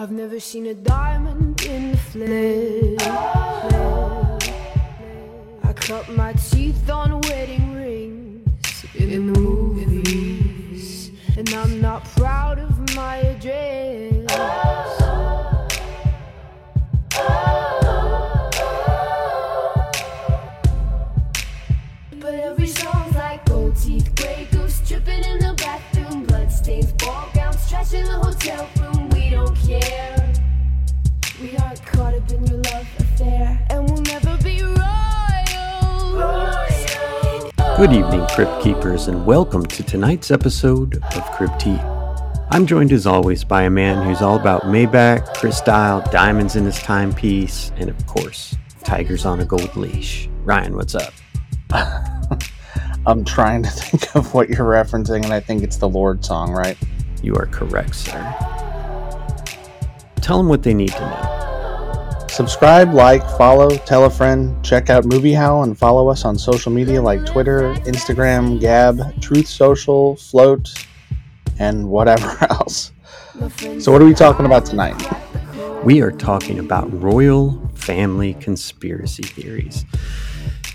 I've never seen a diamond in the flesh. I cut my teeth on wedding rings in the movies, and I'm not proud of my address. But every song's like gold teeth, gray goose dripping in the bathroom, bloodstains, ball gowns, trash in the hotel room. We. We aren't caught up in your love affair, and we'll never be royal. Good evening, Crypt Keepers, and welcome to tonight's episode of Crypty. I'm joined as always by a man who's all about Maybach, Cristal, diamonds in his timepiece, and of course, tigers on a gold leash. Ryan, what's up? I'm trying to think of what you're referencing, and I think it's the Lord song, right? You are correct, sir. Tell them what they need to know. Subscribe, like, follow, tell a friend, check out Movie How, and follow us on social media like Twitter, Instagram, Gab, Truth Social, Float, and whatever else. So, what are we talking about tonight? We are talking about royal family conspiracy theories.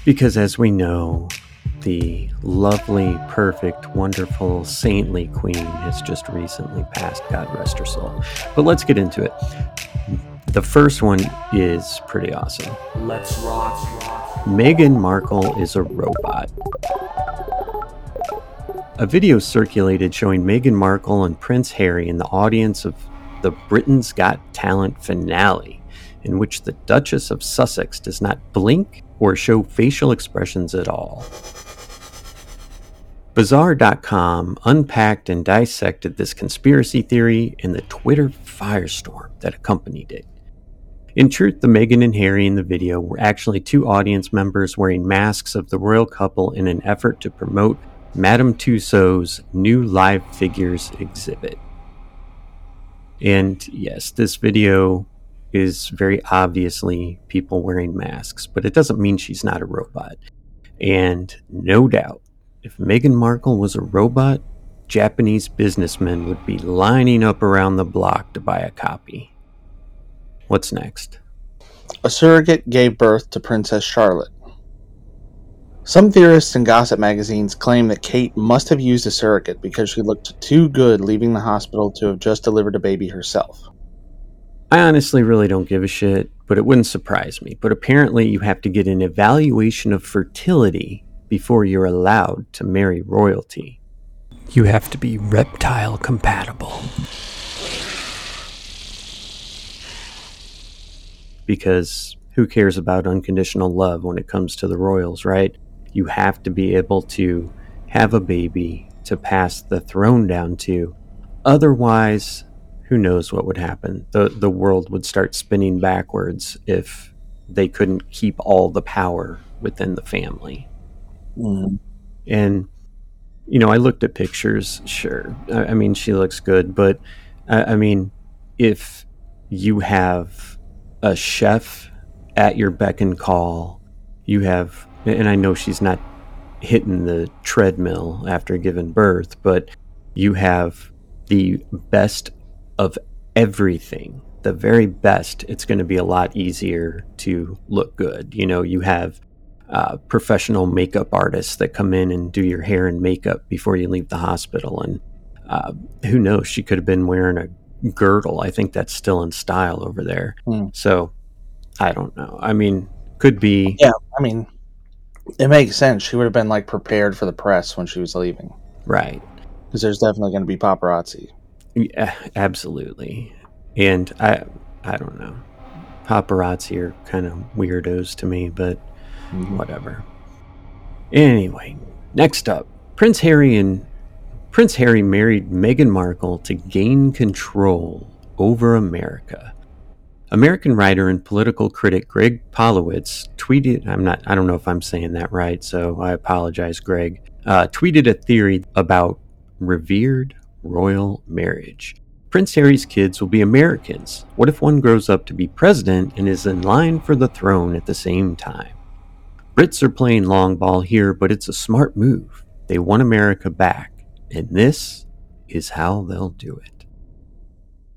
Because as we know, the lovely, perfect, wonderful, saintly queen has just recently passed. God rest her soul. But let's get into it. The first one is pretty awesome. Let's rock. Meghan Markle is a robot. A video circulated showing Meghan Markle and Prince Harry in the audience of the Britain's Got Talent finale, in which the Duchess of Sussex does not blink or show facial expressions at all. Bazaar.com unpacked and dissected this conspiracy theory and the Twitter firestorm that accompanied it. In truth, the Meghan and Harry in the video were actually two audience members wearing masks of the royal couple in an effort to promote Madame Tussauds' new live figures exhibit. And yes, this video is very obviously people wearing masks, but it doesn't mean she's not a robot. And no doubt, if Meghan Markle was a robot, Japanese businessmen would be lining up around the block to buy a copy. What's next? A surrogate gave birth to Princess Charlotte. Some theorists and gossip magazines claim that Kate must have used a surrogate because she looked too good leaving the hospital to have just delivered a baby herself. I honestly really don't give a shit, but it wouldn't surprise me. But apparently, you have to get an evaluation of fertility before you're allowed to marry royalty. You have to be reptile compatible. Because who cares about unconditional love when it comes to the royals, right? You have to be able to have a baby to pass the throne down to. Otherwise, who knows what would happen? The the world would start spinning backwards if they couldn't keep all the power within the family. Mm. And you know, I looked at pictures. Sure, I, I mean she looks good, but I, I mean, if you have a chef at your beck and call, you have, and I know she's not hitting the treadmill after giving birth, but you have the best of everything, the very best, it's going to be a lot easier to look good. You know, you have uh, professional makeup artists that come in and do your hair and makeup before you leave the hospital. And uh, who knows, she could have been wearing a girdle. I think that's still in style over there. Mm. So I don't know. I mean, could be. Yeah, I mean, it makes sense. She would have been like prepared for the press when she was leaving Right. because there's definitely going to be paparazzi. Yeah, absolutely. And I I don't know. Paparazzi are kind of weirdos to me, but Mhm. whatever. Anyway, next up, Prince Harry and Prince Harry married Meghan Markle to gain control over America. American writer and political critic Greg Polowitz tweeted, I'm not, I don't know if I'm saying that right, so I apologize, Greg, uh, tweeted a theory about revered royal marriage. Prince Harry's kids will be Americans. What if one grows up to be president and is in line for the throne at the same time? Brits are playing long ball here, but it's a smart move. They want America back, and this is how they'll do it.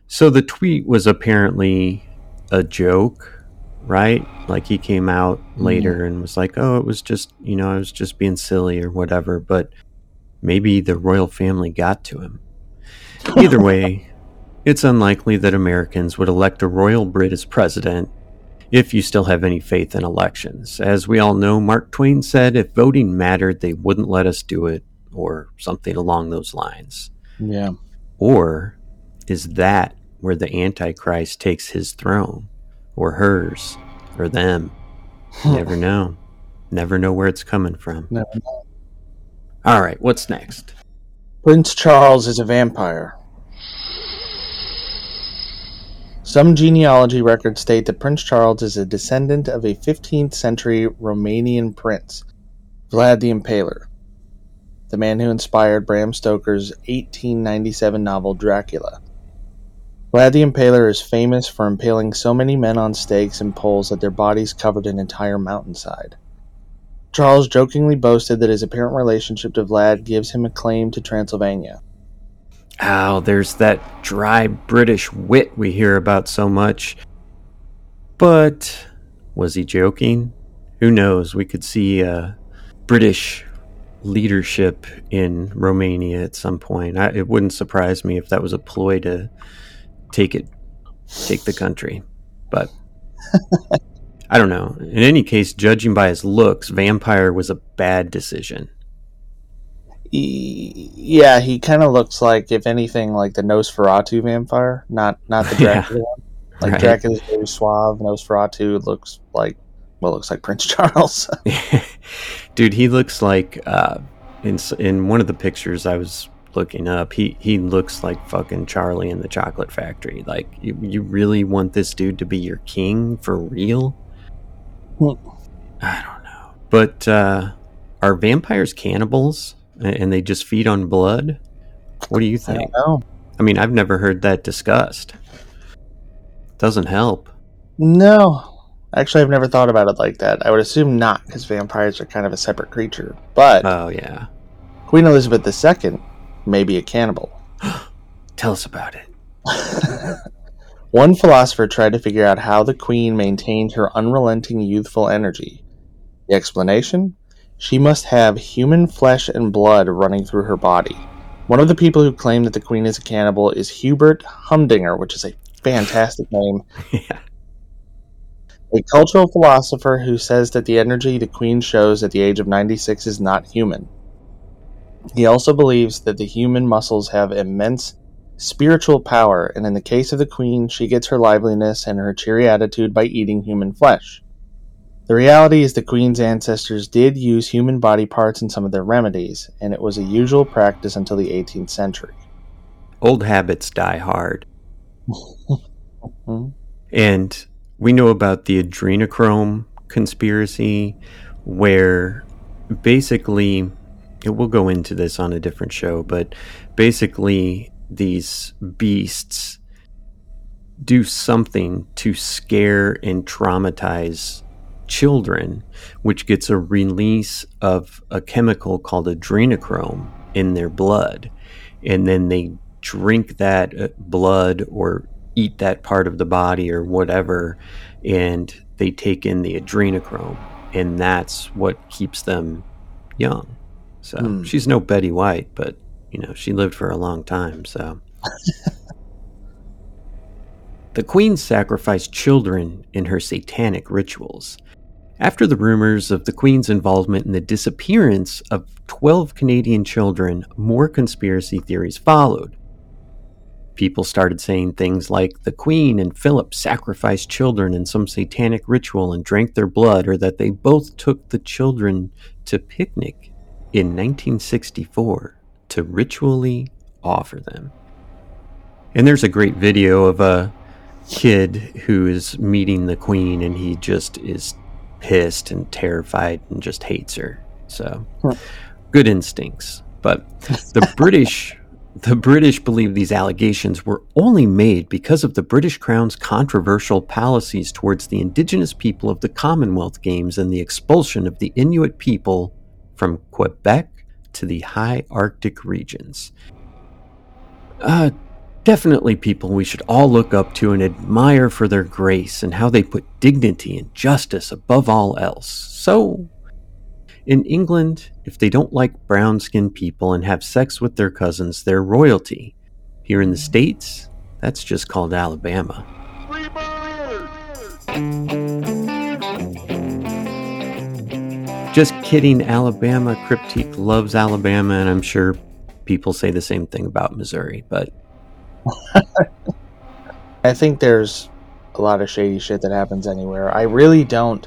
So the tweet was apparently a joke, right? Like he came out mm-hmm. later and was like, "Oh, it was just, you know, I was just being silly or whatever." But maybe the royal family got to him. Either way, it's unlikely that Americans would elect a royal Brit as president if you still have any faith in elections. As we all know, Mark Twain said if voting mattered, they wouldn't let us do it, or something along those lines. Yeah. Or is that where the Antichrist takes his throne, or hers, or them? Never know. Never know where it's coming from. All right, what's next? Prince Charles is a vampire. Some genealogy records state that Prince Charles is a descendant of a 15th century Romanian prince, Vlad the Impaler, the man who inspired Bram Stoker's 1897 novel Dracula. Vlad the Impaler is famous for impaling so many men on stakes and poles that their bodies covered an entire mountainside. Charles jokingly boasted that his apparent relationship to Vlad gives him a claim to Transylvania. Oh, there's that dry British wit we hear about so much. But was he joking? Who knows? We could see uh, British leadership in Romania at some point. I, it wouldn't surprise me if that was a ploy to take it, take the country. But I don't know. In any case, judging by his looks, vampire was a bad decision. He, yeah, he kind of looks like, if anything, like the Nosferatu vampire, not not the Yeah. Dracula one. Like Right. Dracula's very suave. Nosferatu looks like, well, looks like Prince Charles. Dude, he looks like uh, in in one of the pictures I was looking up. He he looks like fucking Charlie in the Chocolate Factory. Like you, you really want this dude to be your king for real? Hmm. I don't know. But uh, are vampires cannibals and they just feed on blood? What do you I think? don't know. I mean, I've never heard that discussed. Doesn't help. No, actually, I've never thought about it like that. I would assume not, because vampires are kind of a separate creature. But Oh yeah. Queen Elizabeth II may be a cannibal. Tell us about it. One philosopher tried to figure out how the queen maintained her unrelenting youthful energy. The explanation? She must have human flesh and blood running through her body. One of the people who claim that the queen is a cannibal is Hubert Humdinger, which is a fantastic name. yeah. A cultural philosopher who says that the energy the queen shows at the age of 96 is not human. He also believes that the human muscles have immense spiritual power, and in the case of the queen, she gets her liveliness and her cheery attitude by eating human flesh. The reality is the queen's ancestors did use human body parts in some of their remedies, and it was a usual practice until the 18th century. Old habits die hard. Hmm. And we know about the adrenochrome conspiracy, where basically, we'll go into this on a different show, but basically, these beasts do something to scare and traumatize children, which gets a release of a chemical called adrenochrome in their blood. And then they drink that uh, blood or eat that part of the body or whatever, and they take in the adrenochrome. And that's what keeps them young. So Hmm. she's no Betty White, but you know, she lived for a long time, so The queen sacrificed children in her satanic rituals. After the rumors of the queen's involvement in the disappearance of 12 Canadian children, more conspiracy theories followed. People started saying things like the queen and Philip sacrificed children in some satanic ritual and drank their blood, or that they both took the children to picnic in 1964 to ritually offer them. And there's a great video of a kid who is meeting the queen and he just is pissed and terrified and just hates her. So good instincts. But the British the British believe these allegations were only made because of the British Crown's controversial policies towards the indigenous people of the Commonwealth Games and the expulsion of the Inuit people from Quebec to the high Arctic regions. Uh, Definitely people we should all look up to and admire for their grace and how they put dignity and justice above all else. So, in England, if they don't like brown skinned people and have sex with their cousins, they're royalty. Here in the States, that's just called Alabama. Just kidding, Alabama. Cryptique loves Alabama, and I'm sure people say the same thing about Missouri, but I think there's a lot of shady shit that happens anywhere. I really don't.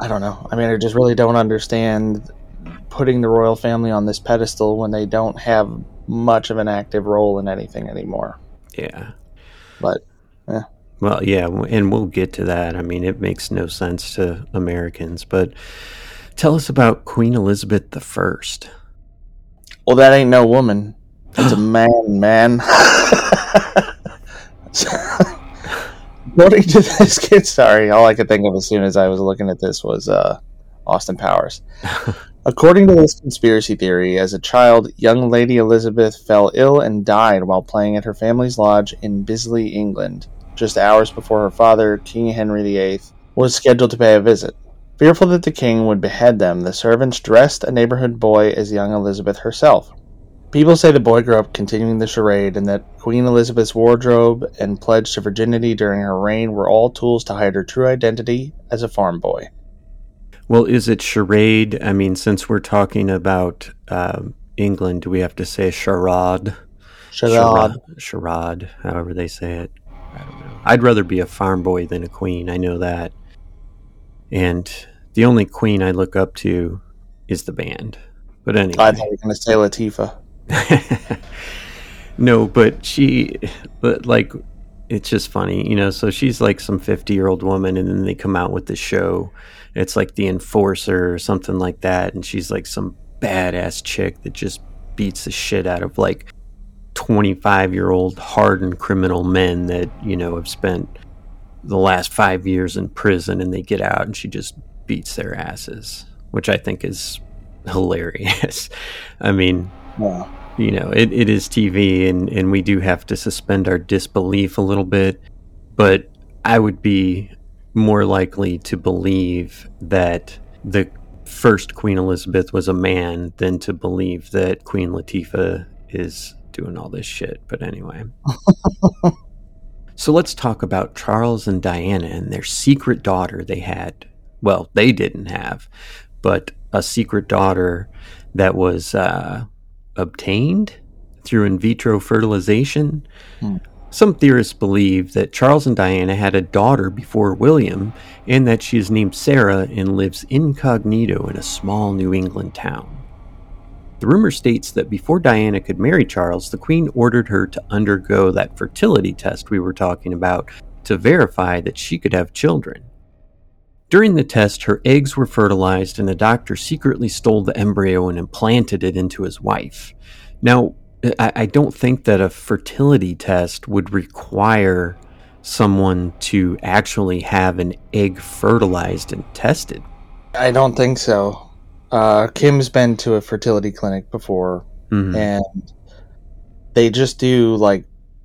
I don't know. I mean, I just really don't understand putting the royal family on this pedestal when they don't have much of an active role in anything anymore. yeah. But yeah. Well, yeah, and we'll get to that. I mean, it makes no sense to Americans, but tell us about Queen Elizabeth the First. well, that ain't no woman. It's a man, man. According to this kid, sorry, all I could think of as soon as I was looking at this was uh, Austin Powers. According to this conspiracy theory, as a child, young Lady Elizabeth fell ill and died while playing at her family's lodge in Bisley, England, just hours before her father, King Henry VIII, was scheduled to pay a visit. Fearful that the king would behead them, the servants dressed a neighborhood boy as young Elizabeth herself. People say the boy grew up continuing the charade and that Queen Elizabeth's wardrobe and pledge to virginity during her reign were all tools to hide her true identity as a farm boy. Well, is it charade? I mean, since we're talking about um, England, do we have to say charade? Charade. Charade, however they say it. I don't know. I'd rather be a farm boy than a queen. I know that. And the only queen I look up to is the band. But anyway. I thought you were going to say Latifah. no, but she, but like, it's just funny, you know. So she's like some 50 year old woman, and then they come out with this show. It's like The Enforcer or something like that. And she's like some badass chick that just beats the shit out of like 25 year old hardened criminal men that, you know, have spent the last five years in prison and they get out and she just beats their asses, which I think is hilarious. I mean, Yeah. You know, it, it is TV and, and we do have to suspend our disbelief a little bit, but I would be more likely to believe that the first Queen Elizabeth was a man than to believe that Queen Latifah is doing all this shit. But anyway. so let's talk about Charles and Diana and their secret daughter they had. Well, they didn't have, but a secret daughter that was uh, obtained through in vitro fertilization. Hmm. Some theorists believe that Charles and Diana had a daughter before William and that she is named Sarah and lives incognito in a small New England town. The rumor states that before Diana could marry Charles, the Queen ordered her to undergo that fertility test we were talking about to verify that she could have children. During the test, her eggs were fertilized, and the doctor secretly stole the embryo and implanted it into his wife. Now, I, don't think that a fertility test would require someone to actually have an egg fertilized and tested. I don't think so. Uh, Kim's been to a fertility clinic before, Mhm. and they just do like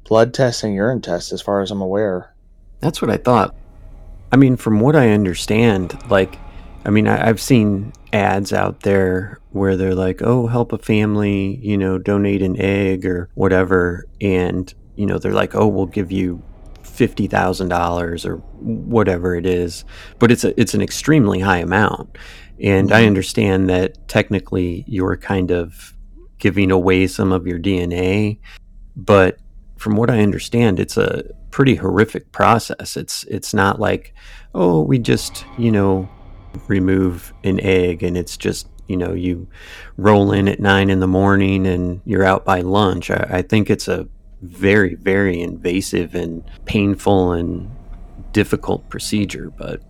blood tests and urine tests, as far as I'm aware. That's what I thought. I mean, from what I understand, like, I mean, I, I've seen ads out there where they're like, oh, help a family, you know, donate an egg or whatever. And, you know, they're like, oh, we'll give you $50,000 or whatever it is. But it's, a, it's an extremely high amount. And I mm-hmm. understand that technically you're kind of giving away some of your DNA. But from what I understand, it's a pretty horrific process. It's it's not like, oh, we just you know remove an egg and it's just you know you roll in at nine in the morning and you're out by lunch. I, I think it's a very very invasive and painful and difficult procedure, but.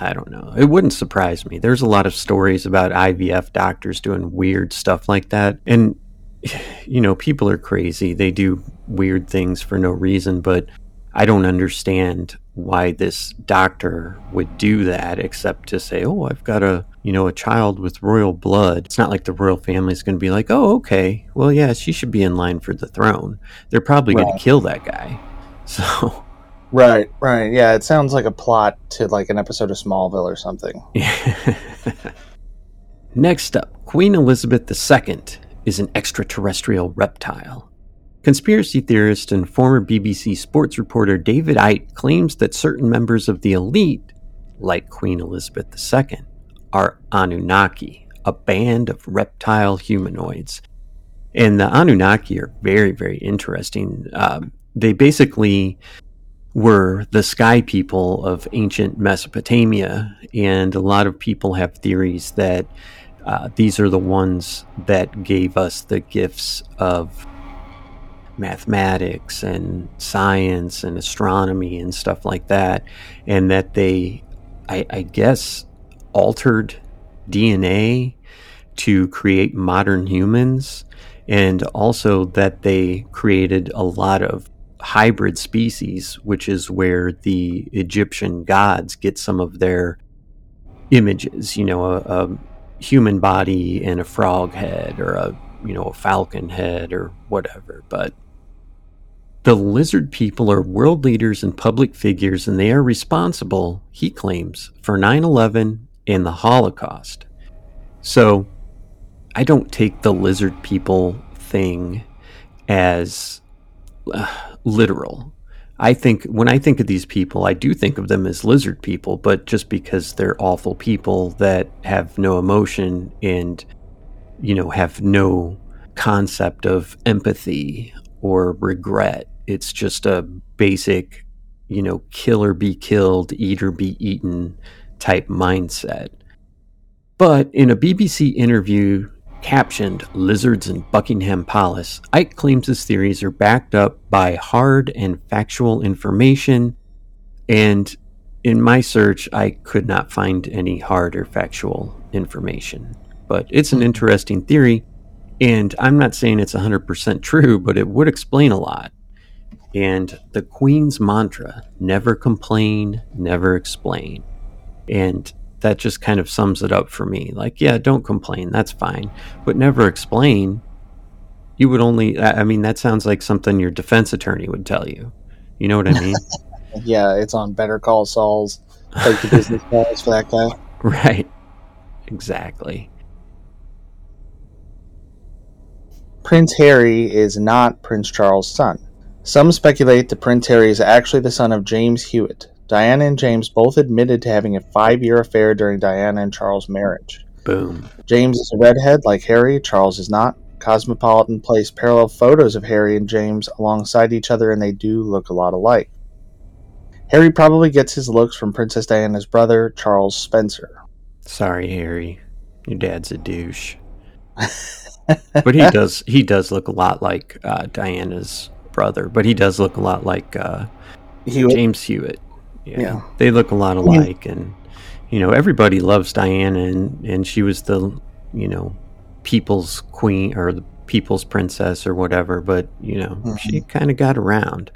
I don't know. It wouldn't surprise me. There's a lot of stories about IVF doctors doing weird stuff like that. And you know, people are crazy. They do weird things for no reason, but I don't understand why this doctor would do that except to say, "Oh, I've got a, you know, a child with royal blood." It's not like the royal family is going to be like, "Oh, okay. Well, yeah, she should be in line for the throne." They're probably going to kill that guy. So, Right, right. Yeah, it sounds like a plot to like an episode of Smallville or something. Next up, Queen Elizabeth II is an extraterrestrial reptile. Conspiracy theorist and former BBC sports reporter David Icke claims that certain members of the elite, like Queen Elizabeth II, are Anunnaki, a band of reptile humanoids. And the Anunnaki are very, very interesting. Um, they basically were the sky people of ancient Mesopotamia, and a lot of people have theories that uh, these are the ones that gave us the gifts of mathematics and science and astronomy and stuff like that, and that they, I, I guess, altered DNA to create modern humans, and also that they created a lot of hybrid species, which is where the Egyptian gods get some of their images. You know, a, a human body and a frog head, or a you know a falcon head, or whatever. But the lizard people are world leaders and public figures, and they are responsible, he claims, for 9 11 and the Holocaust. So I don't take the lizard people thing as uh, literal. I think when I think of these people, I do think of them as lizard people, but just because they're awful people that have no emotion and, you know, have no concept of empathy or regret. It's just a basic, you know, kill or be killed, eat or be eaten type mindset. But in a BBC interview captioned Lizards in Buckingham Palace, Ike claims his theories are backed up by hard and factual information. And in my search, I could not find any hard or factual information. But it's an interesting theory. And I'm not saying it's 100% true, but it would explain a lot. And the Queen's mantra never complain, never explain. And that just kind of sums it up for me. Like, yeah, don't complain, that's fine. But never explain. You would only, I mean, that sounds like something your defense attorney would tell you. You know what I mean? Yeah, it's on Better Call Saul's like the business calls for that guy. right. Exactly. Prince Harry is not Prince Charles' son. Some speculate that Prince Harry is actually the son of James Hewitt. Diana and James both admitted to having a five year affair during Diana and Charles' marriage. Boom. James is a redhead like Harry, Charles is not. Cosmopolitan placed parallel photos of Harry and James alongside each other, and they do look a lot alike. Harry probably gets his looks from Princess Diana's brother, Charles Spencer. Sorry, Harry. Your dad's a douche. but he does he does look a lot like uh, Diana's brother, but he does look a lot like uh, Hewitt. James Hewitt. Yeah. Yeah. They look a lot alike and you know, everybody loves Diana and, and she was the you know, people's queen or the people's princess or whatever, but you know, she kinda got around.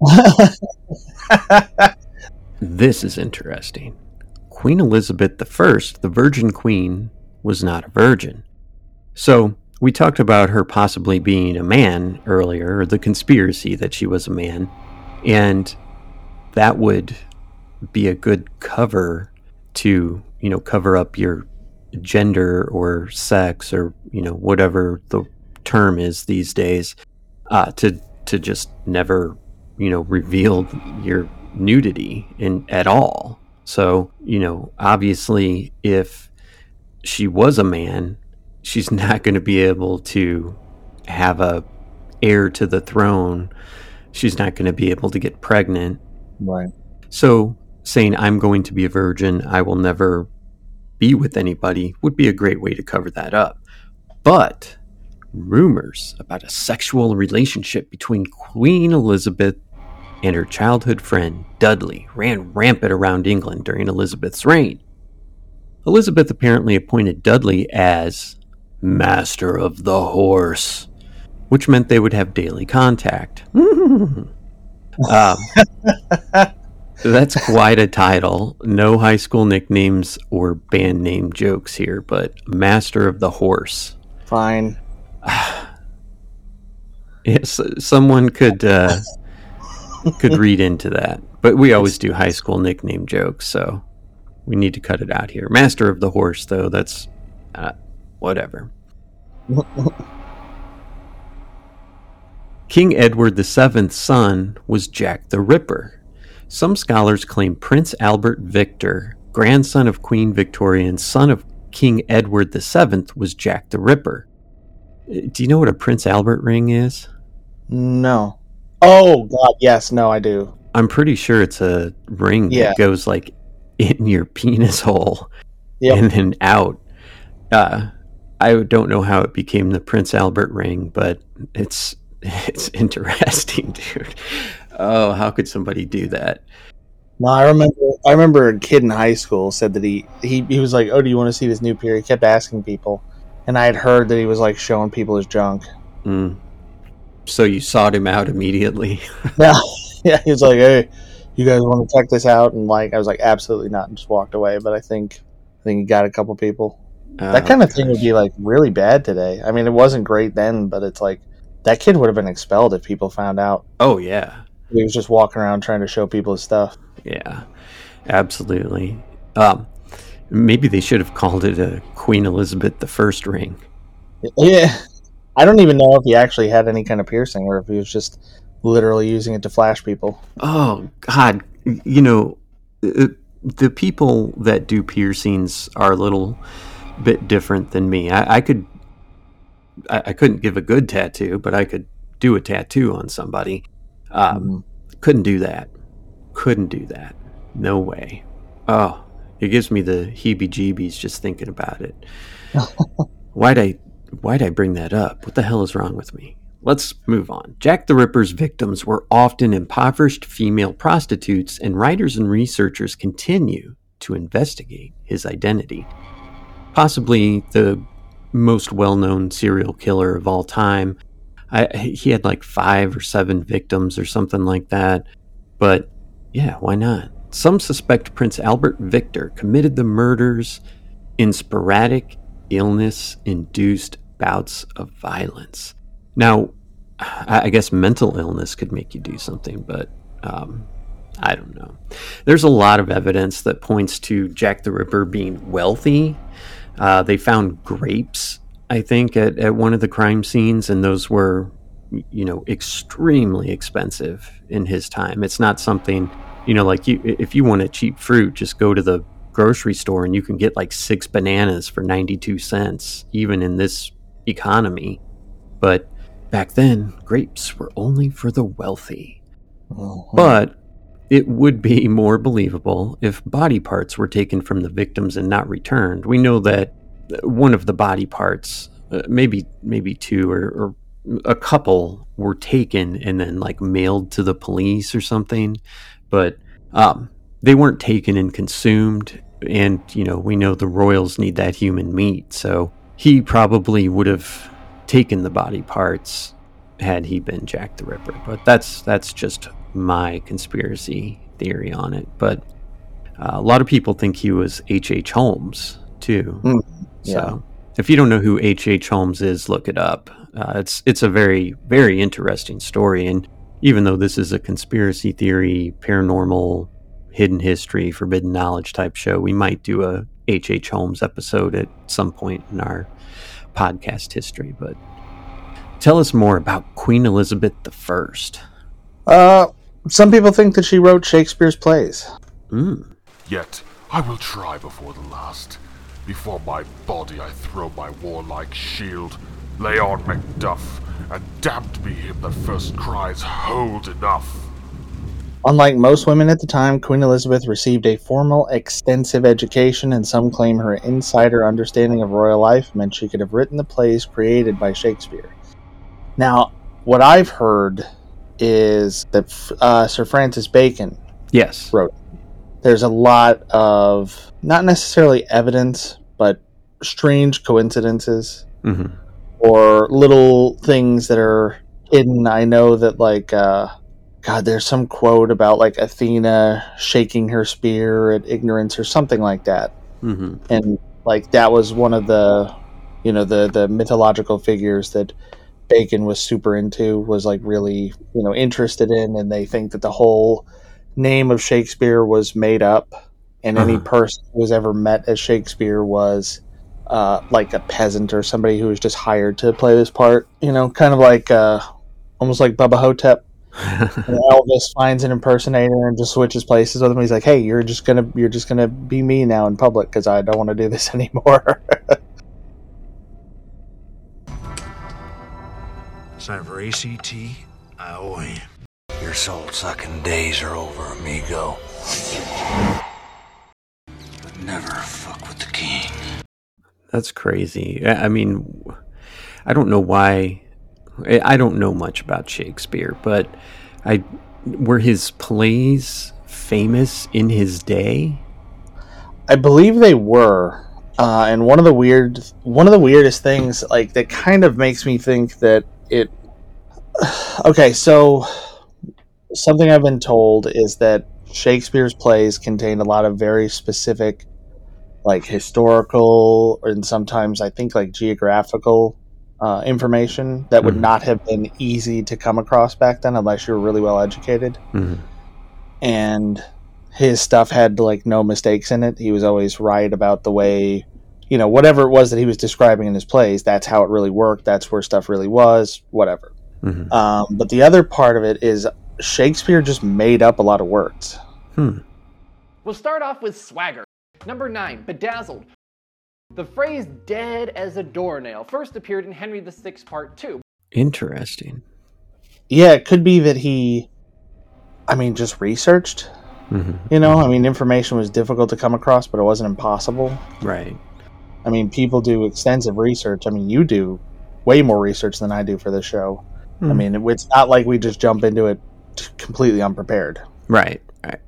This is interesting. Queen Elizabeth I, the Virgin Queen, was not a virgin. So, we talked about her possibly being a man earlier, or the conspiracy that she was a man, and that would be a good cover to, you know, cover up your gender or sex or, you know, whatever the term is these days, uh, to to just never, you know, reveal your nudity in at all. So, you know, obviously if she was a man, she's not going to be able to have a heir to the throne. She's not going to be able to get pregnant. right. So, saying I'm going to be a virgin, I will never be with anybody would be a great way to cover that up. But rumors about a sexual relationship between Queen Elizabeth and her childhood friend Dudley ran rampant around England during Elizabeth's reign. Elizabeth apparently appointed Dudley as Master of the Horse, which meant they would have daily contact. um, That's quite a title. No high school nicknames or band name jokes here, but Master of the Horse. Fine. Yes, someone could uh, could read into that, but we always do high school nickname jokes, so we need to cut it out here. Master of the Horse, though, that's uh, whatever. King Edward VII's son was Jack the Ripper. Some scholars claim Prince Albert Victor, grandson of Queen Victoria and son of King Edward VII, was Jack the Ripper. Uh, Do you know what a Prince Albert ring is? No. Oh God, yes, no, I do. I'm pretty sure it's a ring Yeah. that goes like in your penis hole Yep. and then out. Uh, I don't know how it became the Prince Albert ring, but it's it's interesting, dude. Oh, how could somebody do that? No, I remember. I remember a kid in high school said that he he, he was like, "Oh, do you want to see this new pier?" He kept asking people, and I had heard that he was like showing people his junk. Mm. So you sought him out immediately. Yeah, yeah. He was like, "Hey, you guys want to check this out?" And like, I was like, "Absolutely not," and just walked away. But I think I think he got a couple people. That Oh, kind of thing would be like really bad today. I mean, it wasn't great then, but it's like that kid would have been expelled if people found out Oh yeah, he was just walking around trying to show people his stuff. yeah, absolutely. Um, maybe they should have called it a Queen Elizabeth the First ring. Yeah. I don't even know if he actually had any kind of piercing or if he was just literally using it to flash people. Oh God, you know, uh, the people that do piercings are a little bit different than me. I, I could, I, I couldn't give a good tattoo, but I could do a tattoo on somebody. Um, Couldn't do that. Couldn't do that. No way. Oh, it gives me the heebie-jeebies just thinking about it. why'd I, why'd I bring that up? What the hell is wrong with me? Let's move on. Jack the Ripper's victims were often impoverished female prostitutes, and writers and researchers continue to investigate his identity. Possibly the most well known serial killer of all time. I, he had like five or seven victims or something like that. But yeah, why not? Some suspect Prince Albert Victor committed the murders in sporadic illness induced bouts of violence. Now, I I guess mental illness could make you do something, but um, I don't know. There's a lot of evidence that points to Jack the Ripper being wealthy. Uh, they found grapes, I think, at, at one of the crime scenes, and those were, you know, extremely expensive in his time. It's not something, you know, like you if you want a cheap fruit, just go to the grocery store and you can get like six bananas for 92 cents, even in this economy. But back then, grapes were only for the wealthy. But it would be more believable if body parts were taken from the victims and not returned. We know that uh, one of the body parts, uh, maybe maybe two or, or a couple, were taken and then like mailed to the police or something, but um, they weren't taken and consumed. And you know, we know the royals need that human meat, so he probably would have taken the body parts had he been Jack the Ripper. But that's that's just my conspiracy theory on it. But uh, a lot of people think he was H. H. Holmes too. Mm, So if you don't know who H. H. Holmes is, look it up. Uh, it's it's a very very interesting story, and even though this is a conspiracy theory, paranormal, hidden history, forbidden knowledge type show, we might do a a H. H. Holmes episode at some point in our podcast history. But tell us more about Queen Elizabeth I. Uh, some people think that she wrote Shakespeare's plays. Mm. Yet I will try before the last. Before my body I throw my warlike shield. Lay on Macduff, and damned be him that first cries, Hold enough! Unlike most women at the time, Queen Elizabeth received a formal, extensive education, and some claim her insider understanding of royal life meant she could have written the plays created by Shakespeare. Now, what I've heard is that uh, Sir Francis Bacon Yes. wrote. There's a lot of not necessarily evidence, but strange coincidences hmm or little things that are hidden. I know that like uh, God, there's some quote about like Athena shaking her spear at ignorance or something like that. hmm and like that was one of the you know the the mythological figures that bacon was super into was like really you know interested in and they think that the whole name of shakespeare was made up and any Uh-huh. person who was ever met as shakespeare was uh, like a peasant or somebody who was just hired to play this part you know kind of like uh, almost like bubba hotep and Elvis finds an impersonator and just switches places with him. He's like, "Hey, you're just gonna you're just gonna be me now in public because I don't want to do this anymore." It's time for ACT IOM. Your soul sucking days are over, amigo. But never fuck with the king. That's crazy. I I mean, I don't know why. I I don't know much about Shakespeare, but I were his plays famous in his day. I believe they were, uh, and one of the weird one of the weirdest things like that kind of makes me think that it. Okay, so something I've been told is that Shakespeare's plays contained a lot of very specific, like historical and sometimes I think like geographical uh, information that would Mhm. not have been easy to come across back then unless you were really well educated. Mhm. And his stuff had like no mistakes in it. He was always right about the way, you know, whatever it was that he was describing in his plays. That's how it really worked. That's where stuff really was. Whatever. Mhm. Um, but the other part of it is Shakespeare just made up a lot of words. Hmm. We'll start off with swagger. Number 9, bedazzled. The phrase dead as a doornail first appeared in Henry VI Part 2. Interesting. Yeah, it could be that he, I mean, just researched. hmm You know, I mean, information was difficult to come across, but it wasn't impossible. Right. I mean, people do extensive research. I mean, you do way more research than I do for this show. I Hmm. mean, it's not like we just jump into it completely unprepared. Right. Right.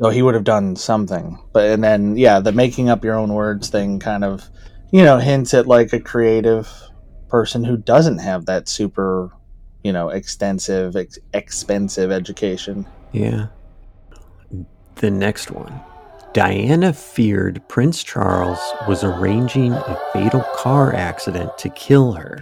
So he would have done something. But and then yeah, the making up your own words thing kind of, you know, hints at like a creative person who doesn't have that super, you know, extensive, ex- expensive education. Yeah. The next one. Diana feared Prince Charles was arranging a fatal car accident to kill her.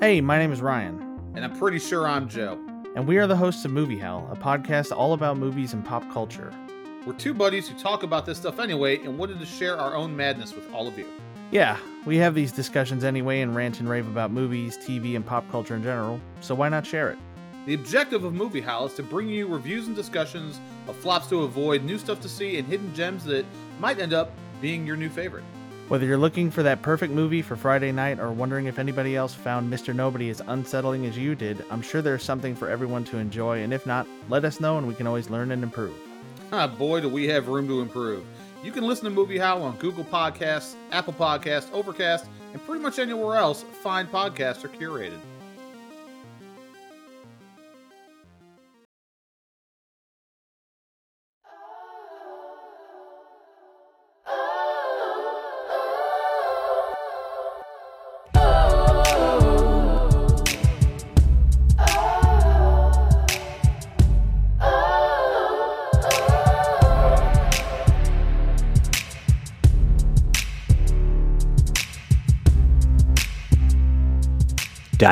Hey, my name is Ryan, And I'm pretty sure I'm Joe. And we are the hosts of Movie Hell, a podcast all about movies and pop culture. We're two buddies who talk about this stuff anyway and wanted to share our own madness with all of you. Yeah, we have these discussions anyway and rant and rave about movies, TV, and pop culture in general, so why not share it? The objective of Movie Howl is to bring you reviews and discussions of flops to avoid, new stuff to see, and hidden gems that might end up being your new favorite. Whether you're looking for that perfect movie for Friday night or wondering if anybody else found Mr. Nobody as unsettling as you did, I'm sure there's something for everyone to enjoy, and if not, let us know and we can always learn and improve. Ah, boy, do we have room to improve. You can listen to Movie Howl on Google Podcasts, Apple Podcasts, Overcast, and pretty much anywhere else fine podcasts are curated.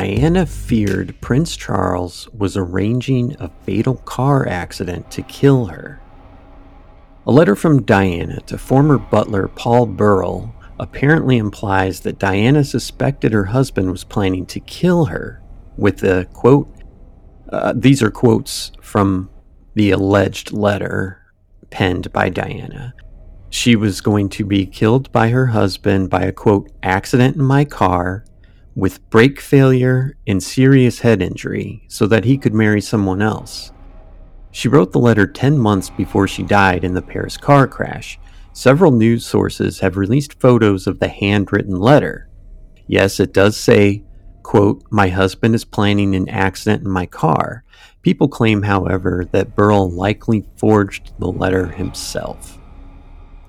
Diana feared Prince Charles was arranging a fatal car accident to kill her. A letter from Diana to former butler Paul Burrell apparently implies that Diana suspected her husband was planning to kill her, with the quote, uh, these are quotes from the alleged letter penned by Diana. She was going to be killed by her husband by a quote, accident in my car with brake failure and serious head injury so that he could marry someone else. She wrote the letter 10 months before she died in the Paris car crash. Several news sources have released photos of the handwritten letter. Yes, it does say quote, My husband is planning an accident in my car. People claim, however, that Burl likely forged the letter himself.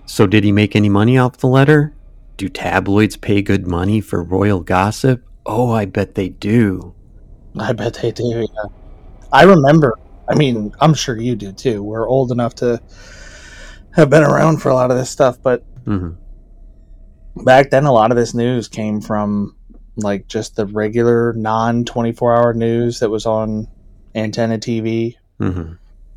So, did he make any money off the letter? Do tabloids pay good money for royal gossip? Oh, I bet they do. I bet they do. Yeah. I remember. I mean, I'm sure you do too. We're old enough to have been around for a lot of this stuff, but Mm-hmm. back then, a lot of this news came from like just the regular non 24 hour news that was on antenna TV. Mm-hmm.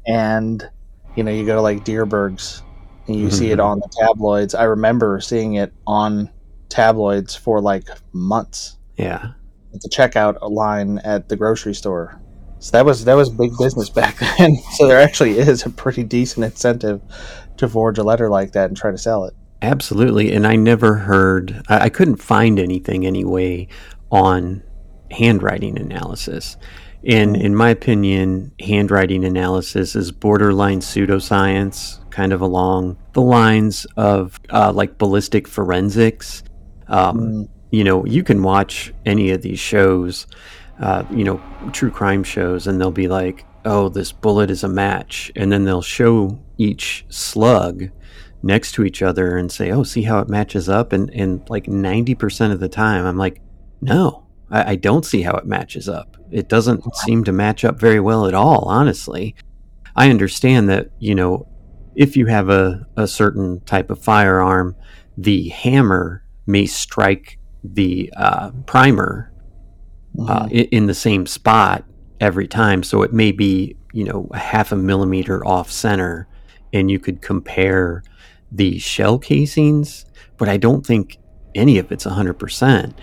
And, you know, you go to like Dierberg's and you see it mm-hmm. on the tabloids. I remember seeing it on tabloids for like months Yeah. at the checkout line at the grocery store. So that was that was big business back then. So there actually is a pretty decent incentive to forge a letter like that and try to sell it. Absolutely. And I never heard, I, I couldn't find anything anyway on handwriting analysis. And in my opinion, handwriting analysis is borderline pseudoscience, kind of along the lines of uh, like ballistic forensics. Um, You know, you can watch any of these shows, uh, you know, true crime shows, and they'll be like, oh, this bullet is a match. And then they'll show each slug next to each other and say, "Oh, see how it matches up." And and like ninety percent of the time, I'm like, "No, I, I don't see how it matches up. It doesn't seem to match up very well at all." Honestly, I understand that you know if you have a a certain type of firearm, the hammer may strike the uh, primer uh, i- in the same spot every time. So it may be, you know, a half a millimeter off center, and you could compare the shell casings, but I don't think any of it's 100%.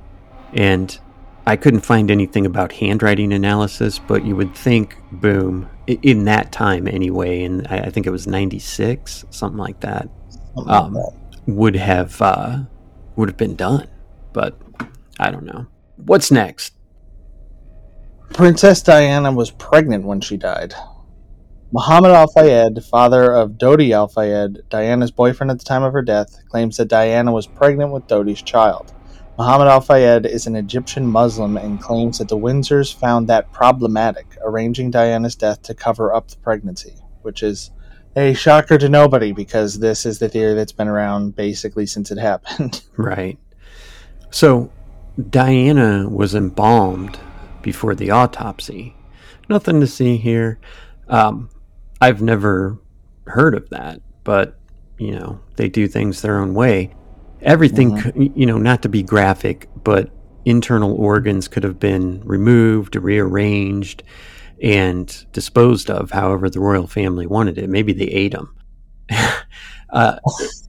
And I couldn't find anything about handwriting analysis, but you would think, boom, in that time anyway, and I I think it was 96, something like that, Something like um, that. would have uh, would have been done. But I don't know. What's next? Princess Diana was pregnant when she died. Muhammad Al Fayed, father of Dodi Al Fayed, Diana's boyfriend at the time of her death, claims that Diana was pregnant with Dodi's child. Muhammad Al Fayed is an Egyptian Muslim and claims that the Windsors found that problematic, arranging Diana's death to cover up the pregnancy, which is a shocker to nobody because this is the theory that's been around basically since it happened. Right. So Diana was embalmed before the autopsy. Nothing to see here. Um, I've never heard of that, but you know they do things their own way. Everything, c you know, not to be graphic, but internal organs could have been removed, rearranged, and disposed of however the royal family wanted it. Maybe they ate them. uh,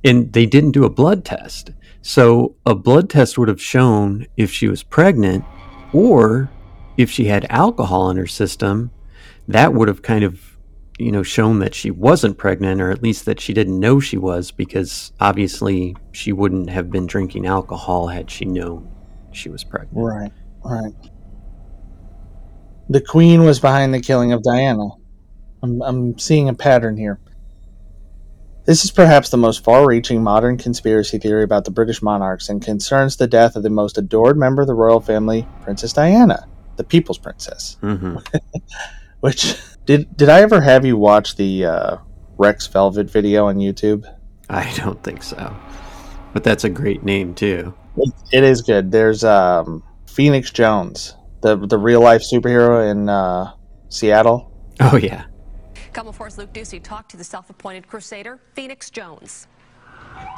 and they didn't do a blood test. So a blood test would have shown if she was pregnant or if she had alcohol in her system, that would have kind of you know shown that she wasn't pregnant or at least that she didn't know she was because obviously she wouldn't have been drinking alcohol had she known she was pregnant. Right, right. The Queen was behind the killing of Diana. I'm, I'm seeing a pattern here. This is perhaps the most far reaching modern conspiracy theory about the British monarchs and concerns the death of the most adored member of the royal family, Princess Diana, the People's Princess. hmm Which, did, did I ever have you watch the uh, Rex Velvet video on YouTube? I don't think so. But that's a great name too. It, it is good. There's um, Phoenix Jones, the, the real life superhero in uh, Seattle. Oh yeah. KOMO 4's Luke Duecy talked to the self-appointed crusader, Phoenix Jones.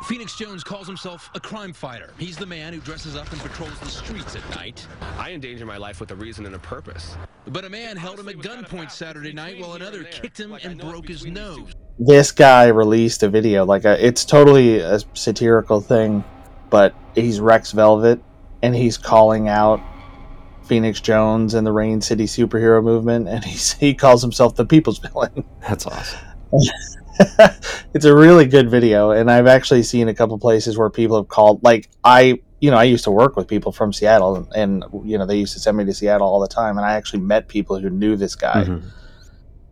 Phoenix Jones calls himself a crime fighter. He's the man who dresses up and patrols the streets at night. I endanger my life with a reason and a purpose. But a man held him at gunpoint Saturday night while another kicked him and broke his nose. this guy released a video like a, it's totally a satirical thing but he's rex velvet and he's calling out phoenix jones and the rain city superhero movement and he's, he calls himself the people's villain That's awesome. it's a really good video and i've actually seen a couple places where people have called like i you know i used to work with people from seattle and, and you know they used to send me to seattle all the time and i actually met people who knew this guy Mhm.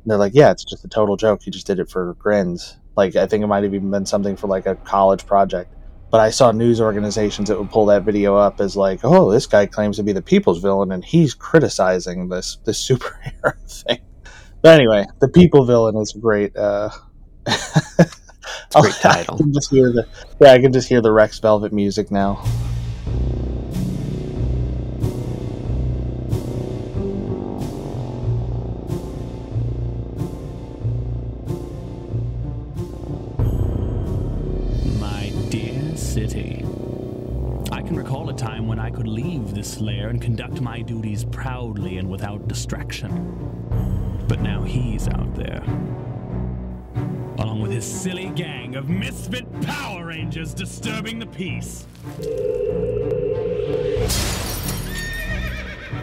they're like, yeah, it's just a total joke. He just did it for grins. Like, I think it might have even been something for like a college project. but I saw news organizations that would pull that video up as like, oh, this guy claims to be the people's villain, and he's criticizing this this superhero thing. But anyway, the people villain is great. Uh, great title. I can just hear the yeah, I can just hear the Rex Velvet music now. My dear city. I can recall a time when I could leave this lair and conduct my duties proudly and without distraction. But now he's out there. Along with his silly gang of misfit Power Rangers disturbing the peace.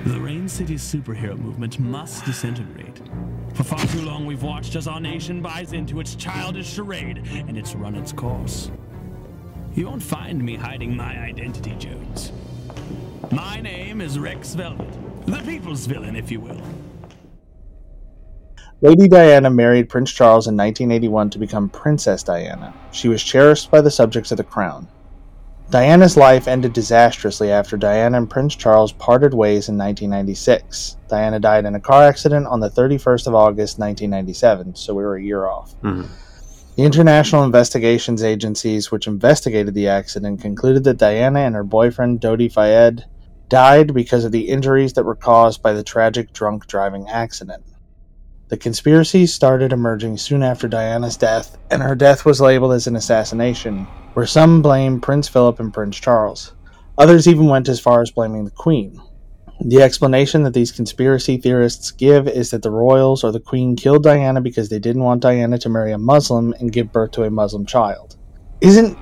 The Rain City superhero movement must disintegrate. For far too long, we've watched as our nation buys into its childish charade, and it's run its course. You won't find me hiding my identity, Jones. My name is Rex Velvet, the people's villain, if you will. Lady Diana married Prince Charles in 1981 to become Princess Diana. She was cherished by the subjects of the crown. Diana's life ended disastrously after Diana and Prince Charles parted ways in 1996. Diana died in a car accident on the 31st of August 1997, so we were a year off. Mhm. The international investigations agencies which investigated the accident concluded that Diana and her boyfriend Dodi Fayed died because of the injuries that were caused by the tragic drunk driving accident. The conspiracy started emerging soon after Diana's death, and her death was labeled as an assassination, where some blamed Prince Philip and Prince Charles. Others even went as far as blaming the Queen. The explanation that these conspiracy theorists give is that the royals or the Queen killed Diana because they didn't want Diana to marry a Muslim and give birth to a Muslim child. Isn't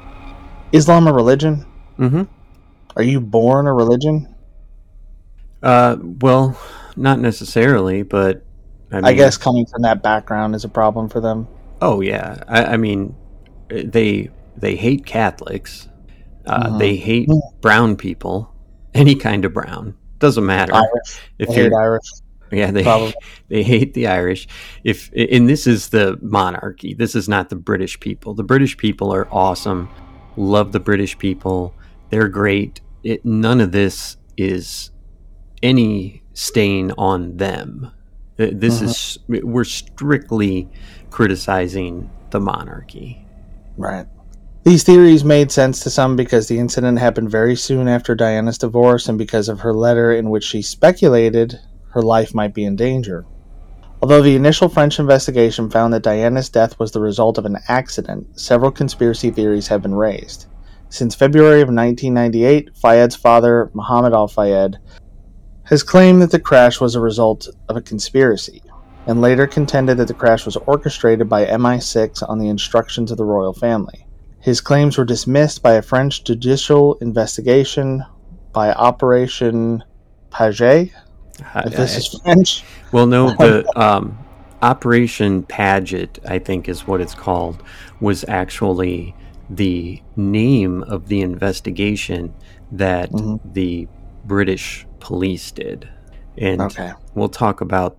Islam a religion? Mm-hmm. Are you born a religion? Uh, well, not necessarily, but I, I guess coming from that background is a problem for them. Oh yeah, I, I mean, they they hate Catholics. Uh, Mhm. They hate brown people, any kind of brown. Doesn't matter Irish. if They you're hate Irish. Yeah, they Probably. they hate the Irish. If and this is the monarchy. This is not the British people. The British people are awesome. Love the British people. They're great. It, none of this is any stain on them. This uh-huh. is we're strictly criticizing the monarchy. Right. These theories made sense to some because the incident happened very soon after Diana's divorce and because of her letter in which she speculated her life might be in danger. Although the initial French investigation found that Diana's death was the result of an accident, several conspiracy theories have been raised. Since February of 1998, Fayed's father, Mohammed Al Fayed, has claimed that the crash was a result of a conspiracy, and later contended that the crash was orchestrated by MI6 on the instructions of the royal family. His claims were dismissed by a French judicial investigation by Operation Paget. If this is French. Well, no, the um, Operation Paget, I think is what it's called, was actually the name of the investigation that the British police did. And Okay. we'll talk about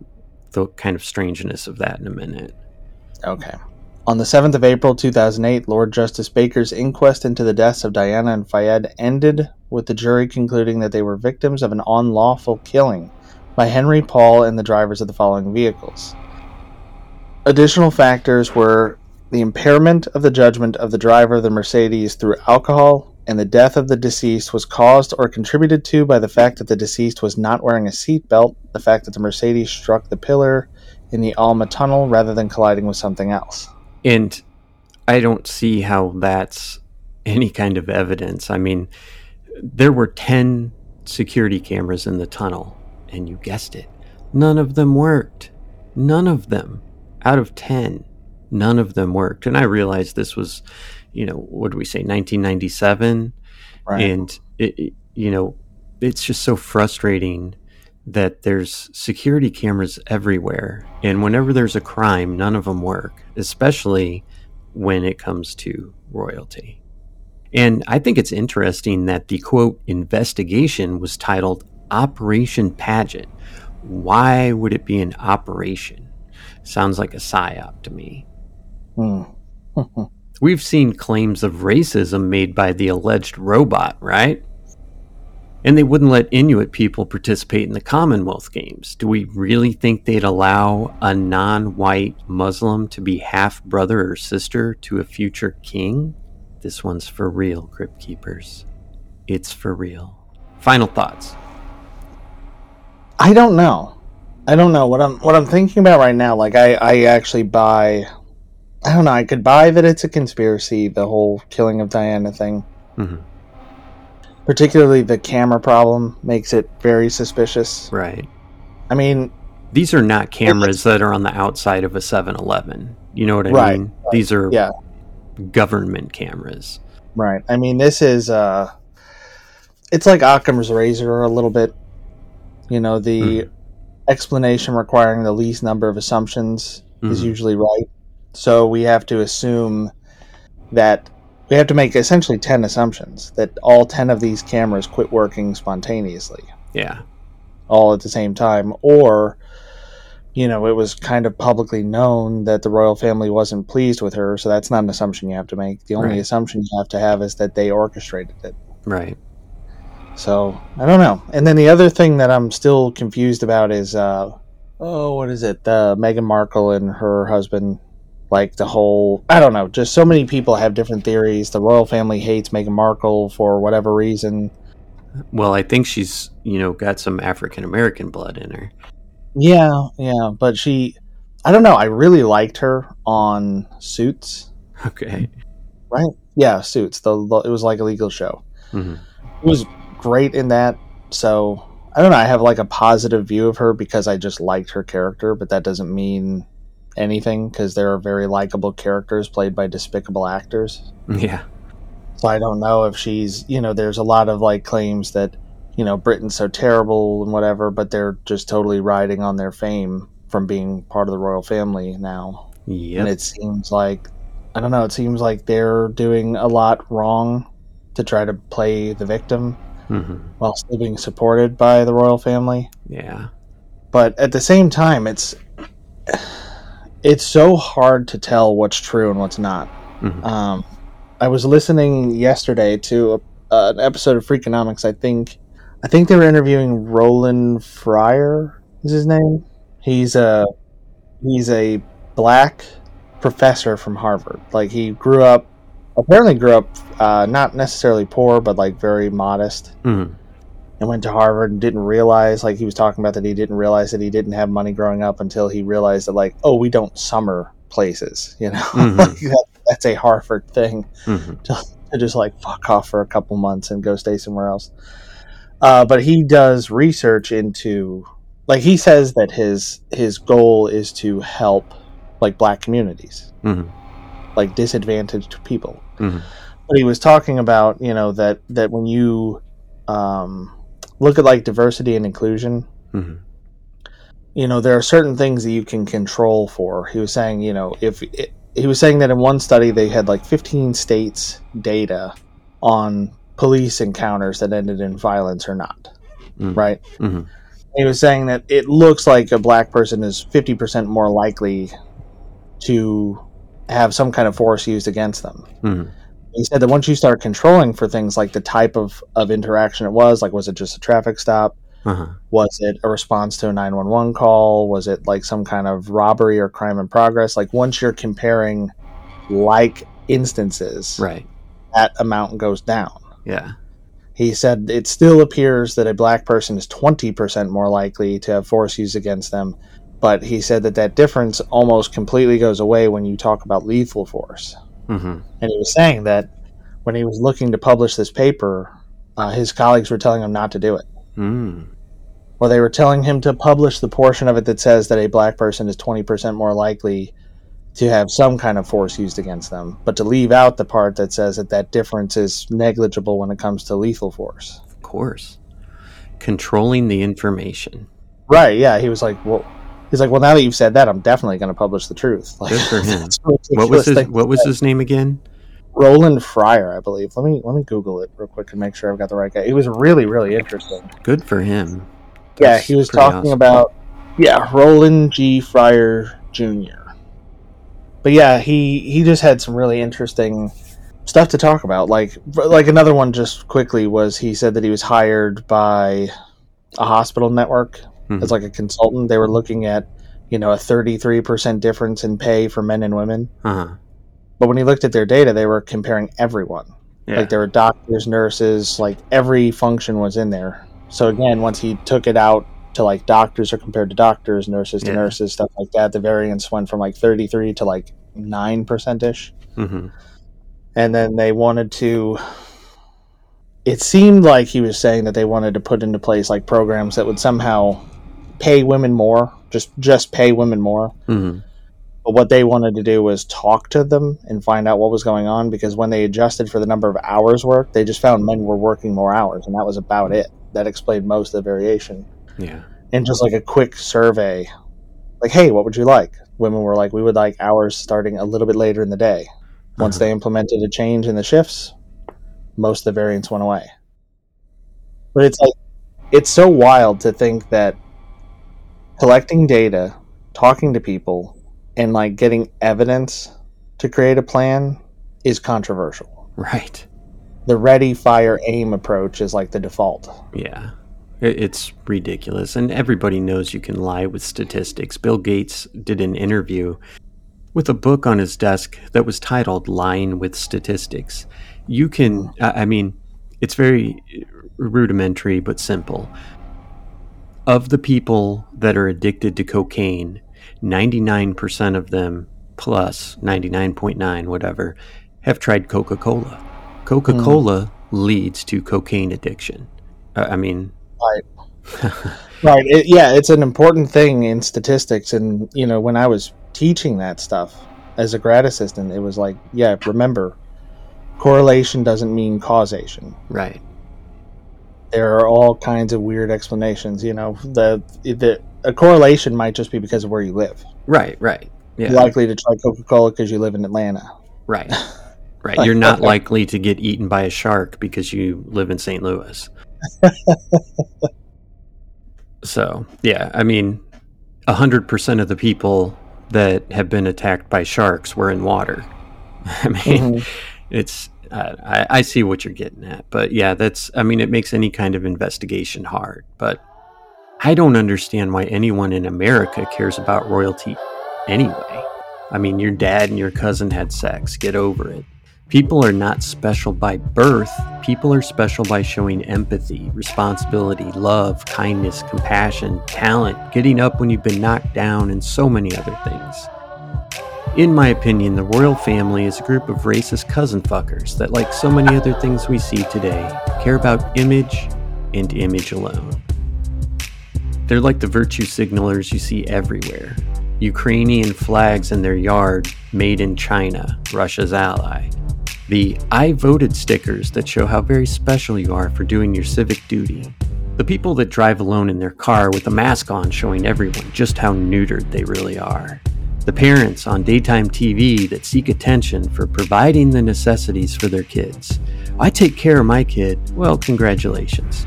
the kind of strangeness of that in a minute. Okay. On the 7th of April 2008, Lord Justice Baker's inquest into the deaths of Diana and Fayed ended with the jury concluding that they were victims of an unlawful killing by Henry Paul and the drivers of the following vehicles. Additional factors were the impairment of the judgment of the driver of the Mercedes through alcohol, and the death of the deceased was caused or contributed to by the fact that the deceased was not wearing a seatbelt, the fact that the Mercedes struck the pillar in the Alma tunnel rather than colliding with something else. And I don't see how that's any kind of evidence. I mean, there were 10 security cameras in the tunnel, and you guessed it, none of them worked. None of them. Out of 10, none of them worked. And I realized this was, you know, what do we say, 1997? Right. And, it, it- you know, it's just so frustrating that there's security cameras everywhere. And whenever there's a crime, none of them work, especially when it comes to royalty. And I think it's interesting that the quote investigation was titled Operation Paget. Why would it be an operation? Sounds like a psyop to me. Hmm. We've seen claims of racism made by the alleged robot, right? And they wouldn't let Inuit people participate in the Commonwealth Games. Do we really think they'd allow a non white Muslim to be half brother or sister to a future king? This one's for real, Crypt Keepers. It's for real. Final thoughts. I don't know. I don't know what I'm what I'm thinking about right now. Like I I actually buy. I don't know. I could buy that it's a conspiracy, the whole killing of Diana thing. Mm-hmm. Particularly the camera problem makes it very suspicious. Right. I mean, These are not cameras that are on the outside of a 7 Eleven. You know what I Right, mean? These are yeah. government cameras. Right. I mean, this is uh it's like Occam's razor a little bit. You know, the explanation requiring the least number of assumptions is Mhm. usually right. So we have to assume that we have to make essentially 10 assumptions that all 10 of these cameras quit working spontaneously Yeah. all at the same time or you know it was kind of publicly known that the royal family wasn't pleased with her so that's not an assumption you have to make the only Right. assumption you have to have is that they orchestrated it Right. so i don't know and then the other thing that i'm still confused about is uh oh what is it uh, meghan markle and her husband like the whole i don't know just so many people have different theories the royal family hates meghan markle for whatever reason Well, I think she's, you know, got some African American blood in her. Yeah, yeah, but she, I don't know. I really liked her on Suits, Okay. right? Yeah, Suits. The, the it was like a legal show. hmm It was great in that. So I don't know. I have like a positive view of her because I just liked her character, but that doesn't mean anything because there are very likable characters played by despicable actors. Yeah. So I don't know if she's, you know, there's a lot of like claims that, you know, Britain's so terrible and whatever, but they're just totally riding on their fame from being part of the royal family now. Yep. And it seems like, I don't know, it seems like they're doing a lot wrong to try to play the victim hmm while still being supported by the royal family. Yeah. But at the same time, it's it's so hard to tell what's true and what's not. Mhm. Um, I was listening yesterday to a, uh, an episode of Freakonomics. I think I think they were interviewing Roland Fryer. Is his name? He's a he's a black professor from Harvard. Like he grew up, apparently grew up uh, not necessarily poor, but like very modest hmm and went to Harvard and didn't realize, like he was talking about that he didn't realize that he didn't have money growing up until he realized that, like, oh, we don't summer places, you know, Mhm. like that, that's a Harvard thing hmm to, to just like fuck off for a couple months and go stay somewhere else. Uh, but he does research into, like, he says that his his goal is to help like black communities, hmm like disadvantaged people. Hmm but he was talking about you know that that when you um, look at like diversity and inclusion. Hmm you know there are certain things that you can control for. He was saying you know if it, he was saying that in one study they had like 15 states data on police encounters that ended in violence or not Mm. right? Hmm he was saying that it looks like a black person is 50% more likely to have some kind of force used against them. Hmm he said that once you start controlling for things like the type of, of interaction it was, like was it just a traffic stop? Uh-huh. Was it a response to a 911 call? Was it like some kind of robbery or crime in progress? Like once you're comparing like instances, Right. that amount goes down. Yeah. He said it still appears that a black person is 20% more likely to have force used against them, but he said that that difference almost completely goes away when you talk about lethal force. Hmm And he was saying that when he was looking to publish this paper, uh, his colleagues were telling him not to do it. Mm. Or they were telling him to publish the portion of it that says that a black person is 20% more likely to have some kind of force used against them, but to leave out the part that says that that difference is negligible when it comes to lethal force. Of course. Controlling the information. Right, yeah. He was like, well, he's like, well, now that you've said that, I'm definitely going to publish the truth. Like, Good for him. What was his What was his name again? Roland Fryer, I believe. Let me let me Google it real quick and make sure I've got the right guy. It was really really interesting. Good for him. yeah, he was talking awesome. about yeah Roland G. Fryer Jr. but yeah, he he just had some really interesting stuff to talk about. Like like another one just quickly was he said that he was hired by a hospital network Mhm. as like a consultant. They were looking at you know a thirty three percent difference in pay for men and women. Uh-huh. But when he looked at their data, they were comparing everyone. Yeah. Like there were doctors, nurses, like every function was in there. So again, once he took it out to like doctors are compared to doctors, nurses to Yeah. nurses, stuff like that, the variance went from like 33 to like 9% ish. hmm And then they wanted to it seemed like he was saying that they wanted to put into place like programs that would somehow pay women more, just just pay women more. hmm But what they wanted to do was talk to them and find out what was going on because when they adjusted for the number of hours worked, they just found men were working more hours, and that was about it. That explained most of the variation. Yeah. And just like a quick survey, like, hey, what would you like? Women were like, we would like hours starting a little bit later in the day. Once they implemented a change in the shifts, most of the variance went away. But it's like, it's so wild to think that collecting data, talking to people, and like getting evidence to create a plan is controversial. Right. The ready, fire, aim approach is like the default. Yeah. It's ridiculous. And everybody knows you can lie with statistics. Bill Gates did an interview with a book on his desk that was titled Lying with Statistics. You can, I I mean, it's very rudimentary but simple. Of the people that are addicted to cocaine, 99% of them, plus 99.9, whatever, have tried Coca Cola. Coca Cola leads to cocaine addiction. Uh, I mean, Right. right. It, yeah, it's an important thing in statistics. And, you know, when I was teaching that stuff as a grad assistant, it was like, yeah, remember, correlation doesn't mean causation. right. There are all kinds of weird explanations. You know, the, the a correlation might just be because of where you live. Right, right. Yeah. You're likely to try Coca Cola because you live in Atlanta. Right. Right. You're not likely to get eaten by a shark because you live in St. Louis. so, yeah, I mean, 100% of the people that have been attacked by sharks were in water. I mean, mm-hmm. it's, uh, I, I see what you're getting at. But yeah, that's, I mean, it makes any kind of investigation hard. But I don't understand why anyone in America cares about royalty anyway. I mean, your dad and your cousin had sex. Get over it. People are not special by birth. People are special by showing empathy, responsibility, love, kindness, compassion, talent, getting up when you've been knocked down, and so many other things. In my opinion, the royal family is a group of racist cousin fuckers that, like so many other things we see today, care about image and image alone. They're like the virtue signalers you see everywhere. Ukrainian flags in their yard, made in China, Russia's ally. The I voted stickers that show how very special you are for doing your civic duty. The people that drive alone in their car with a mask on showing everyone just how neutered they really are. The parents on daytime TV that seek attention for providing the necessities for their kids. I take care of my kid. Well, congratulations.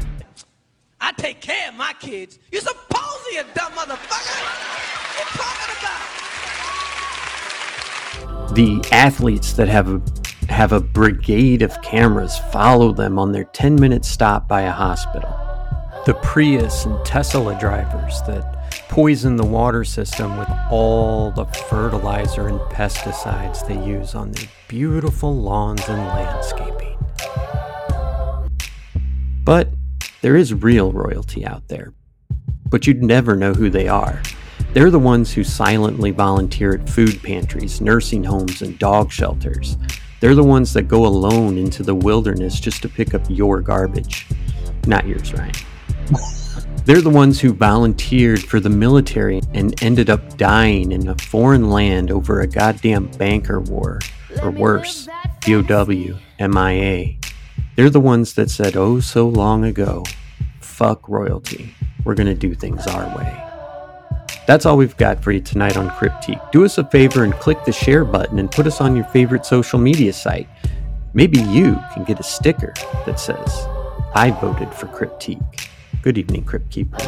I take care of my kids. You're supposed you dumb motherfucker. What you talking about? the athletes that have a have a brigade of cameras follow them on their 10 minute stop by a hospital the prius and tesla drivers that poison the water system with all the fertilizer and pesticides they use on their beautiful lawns and landscaping but there is real royalty out there but you'd never know who they are they're the ones who silently volunteer at food pantries, nursing homes, and dog shelters. They're the ones that go alone into the wilderness just to pick up your garbage. Not yours, Ryan. They're the ones who volunteered for the military and ended up dying in a foreign land over a goddamn banker war, or worse, POW, MIA. They're the ones that said, oh, so long ago, fuck royalty. We're going to do things our way. That's all we've got for you tonight on Cryptique. Do us a favor and click the share button and put us on your favorite social media site. Maybe you can get a sticker that says, I voted for Cryptique. Good evening, Crypt Keepers.